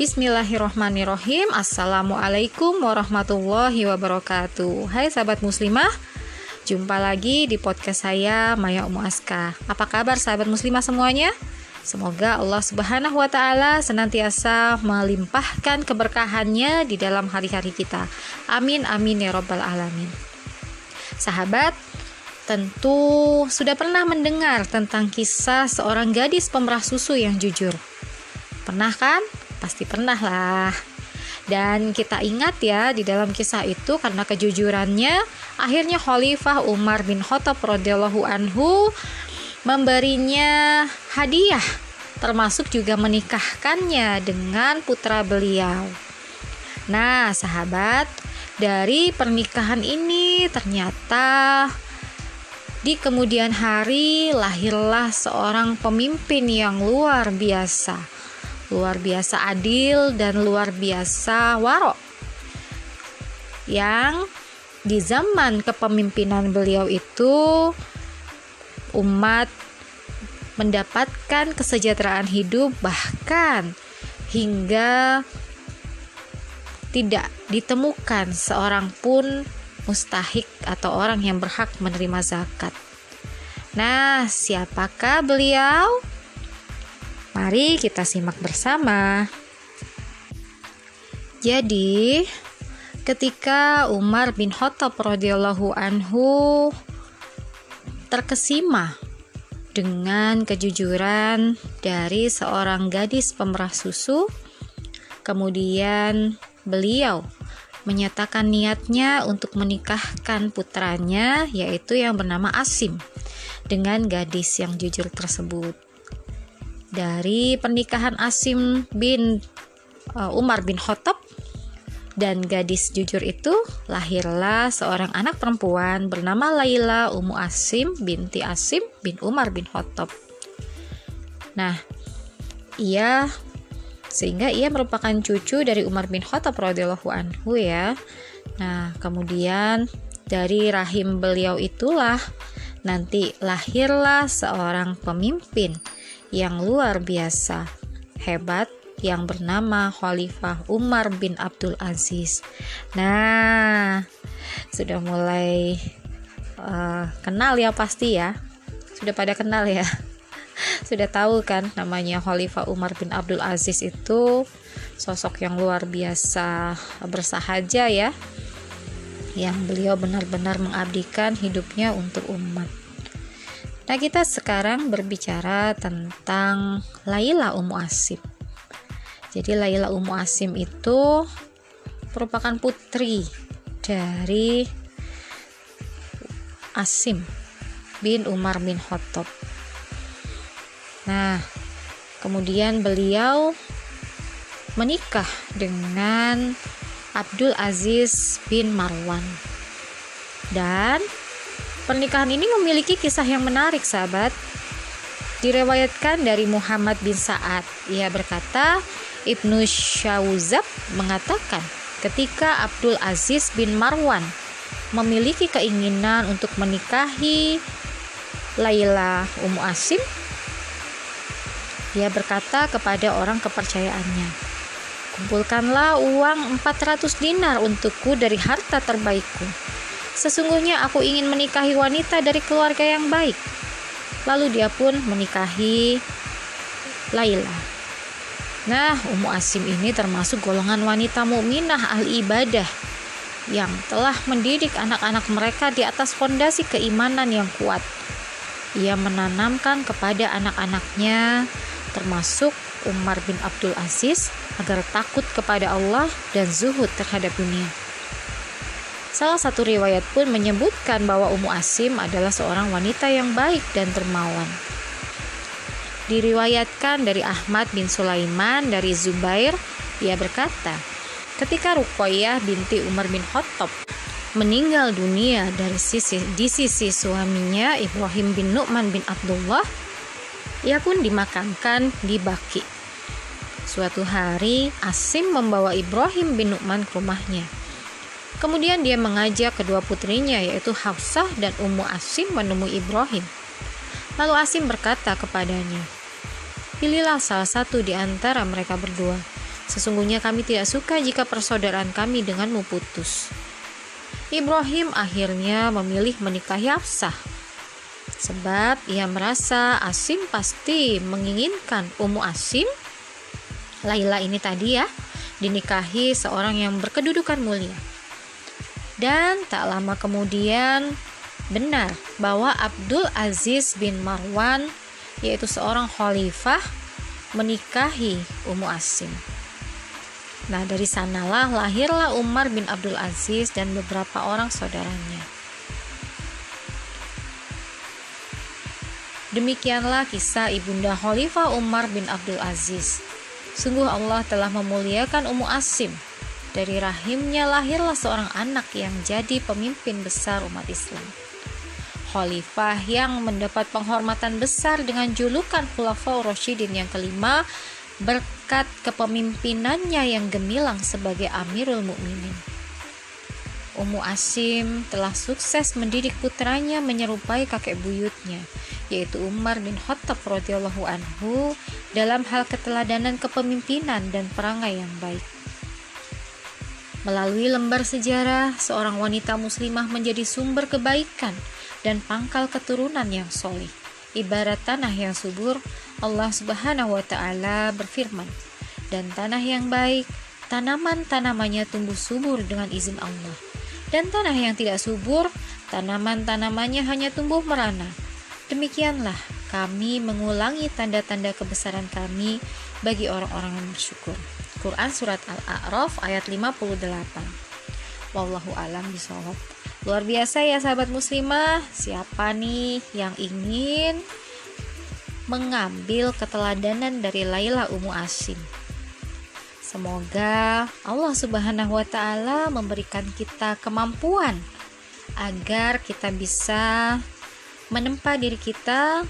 Bismillahirrohmanirrohim Assalamualaikum warahmatullahi wabarakatuh. Hai sahabat muslimah Jumpa lagi di podcast saya Maya Umu Apa kabar sahabat muslimah semuanya? Semoga Allah subhanahu wa ta'ala senantiasa melimpahkan keberkahannya di dalam hari-hari kita. Amin amin ya robbal alamin. Sahabat, tentu sudah pernah mendengar tentang kisah seorang gadis pemerah susu yang jujur. Pernah kan? Pasti pernah lah. Dan kita ingat ya di dalam kisah itu karena kejujurannya akhirnya Khalifah Umar bin Khattab radhiyallahu anhu memberinya hadiah termasuk juga menikahkannya dengan putra beliau. Nah, sahabat, dari pernikahan ini ternyata di kemudian hari lahirlah seorang pemimpin yang luar biasa luar biasa adil dan luar biasa warok yang di zaman kepemimpinan beliau itu umat mendapatkan kesejahteraan hidup bahkan hingga tidak ditemukan seorang pun mustahik atau orang yang berhak menerima zakat. Nah, siapakah beliau? Mari kita simak bersama. Jadi, ketika Umar bin Khattab radhiyallahu anhu terkesima dengan kejujuran dari seorang gadis pemerah susu, kemudian beliau menyatakan niatnya untuk menikahkan putranya yaitu yang bernama Asim dengan gadis yang jujur tersebut dari pernikahan Asim bin uh, Umar bin Khattab dan gadis jujur itu lahirlah seorang anak perempuan bernama Laila Umu Asim binti Asim bin Umar bin Khattab. Nah, ia sehingga ia merupakan cucu dari Umar bin Khattab radhiyallahu anhu ya. Nah, kemudian dari rahim beliau itulah nanti lahirlah seorang pemimpin yang luar biasa hebat yang bernama Khalifah Umar bin Abdul Aziz. Nah, sudah mulai uh, kenal ya pasti ya. Sudah pada kenal ya. Sudah tahu kan namanya Khalifah Umar bin Abdul Aziz itu sosok yang luar biasa bersahaja ya. Yang beliau benar-benar mengabdikan hidupnya untuk umat. Nah, kita sekarang berbicara tentang Laila Ummu Asim. Jadi Laila Ummu Asim itu merupakan putri dari Asim bin Umar bin Khattab. Nah, kemudian beliau menikah dengan Abdul Aziz bin Marwan. Dan Pernikahan ini memiliki kisah yang menarik, sahabat. Direwayatkan dari Muhammad bin Sa'ad. Ia berkata, Ibnu Syawzab mengatakan, ketika Abdul Aziz bin Marwan memiliki keinginan untuk menikahi Laila Ummu Asim, dia berkata kepada orang kepercayaannya, Kumpulkanlah uang 400 dinar untukku dari harta terbaikku Sesungguhnya aku ingin menikahi wanita dari keluarga yang baik. Lalu dia pun menikahi Laila. Nah, Ummu Asim ini termasuk golongan wanita mukminah ahli ibadah yang telah mendidik anak-anak mereka di atas fondasi keimanan yang kuat. Ia menanamkan kepada anak-anaknya termasuk Umar bin Abdul Aziz agar takut kepada Allah dan zuhud terhadap dunia. Salah satu riwayat pun menyebutkan bahwa Ummu Asim adalah seorang wanita yang baik dan dermawan. Diriwayatkan dari Ahmad bin Sulaiman dari Zubair, ia berkata, ketika Ruqayyah binti Umar bin Khattab meninggal dunia dari sisi di sisi suaminya Ibrahim bin Nu'man bin Abdullah, ia pun dimakamkan di Baki. Suatu hari, Asim membawa Ibrahim bin Nu'man ke rumahnya. Kemudian dia mengajak kedua putrinya yaitu Hafsah dan Ummu Asim menemui Ibrahim. Lalu Asim berkata kepadanya, Pilihlah salah satu di antara mereka berdua. Sesungguhnya kami tidak suka jika persaudaraan kami denganmu putus. Ibrahim akhirnya memilih menikahi Hafsah sebab ia merasa Asim pasti menginginkan Ummu Asim Laila ini tadi ya dinikahi seorang yang berkedudukan mulia. Dan tak lama kemudian benar bahwa Abdul Aziz bin Marwan yaitu seorang khalifah menikahi Ummu Asim. Nah, dari sanalah lahirlah Umar bin Abdul Aziz dan beberapa orang saudaranya. Demikianlah kisah Ibunda Khalifah Umar bin Abdul Aziz. Sungguh Allah telah memuliakan Ummu Asim. Dari rahimnya lahirlah seorang anak yang jadi pemimpin besar umat Islam. Khalifah yang mendapat penghormatan besar dengan julukan Khulafaur Rasyidin yang kelima berkat kepemimpinannya yang gemilang sebagai Amirul Mukminin. Ummu Asim telah sukses mendidik putranya menyerupai kakek buyutnya yaitu Umar bin Khattab radhiyallahu anhu dalam hal keteladanan kepemimpinan dan perangai yang baik. Melalui lembar sejarah, seorang wanita muslimah menjadi sumber kebaikan dan pangkal keturunan yang solih. Ibarat tanah yang subur, Allah Subhanahu wa Ta'ala berfirman, "Dan tanah yang baik, tanaman-tanamannya tumbuh subur dengan izin Allah, dan tanah yang tidak subur, tanaman-tanamannya hanya tumbuh merana." Demikianlah kami mengulangi tanda-tanda kebesaran kami bagi orang-orang yang bersyukur. Quran Surat Al-A'raf ayat 58 Wallahu alam bisawab. Luar biasa ya sahabat muslimah. Siapa nih yang ingin mengambil keteladanan dari Laila Umu Asim? Semoga Allah Subhanahu wa taala memberikan kita kemampuan agar kita bisa menempa diri kita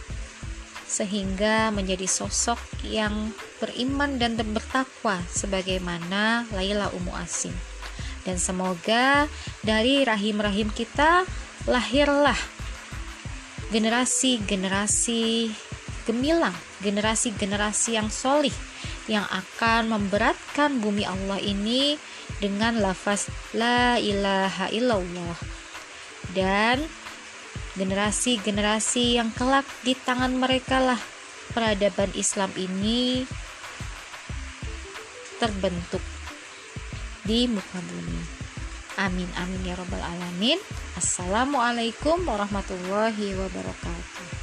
sehingga menjadi sosok yang beriman dan bertakwa sebagaimana Laila Umu Asim. Dan semoga dari rahim-rahim kita lahirlah generasi-generasi gemilang, generasi-generasi yang solih yang akan memberatkan bumi Allah ini dengan lafaz la ilaha illallah dan generasi-generasi yang kelak di tangan mereka lah peradaban Islam ini terbentuk di muka bumi. Amin amin ya robbal alamin. Assalamualaikum warahmatullahi wabarakatuh.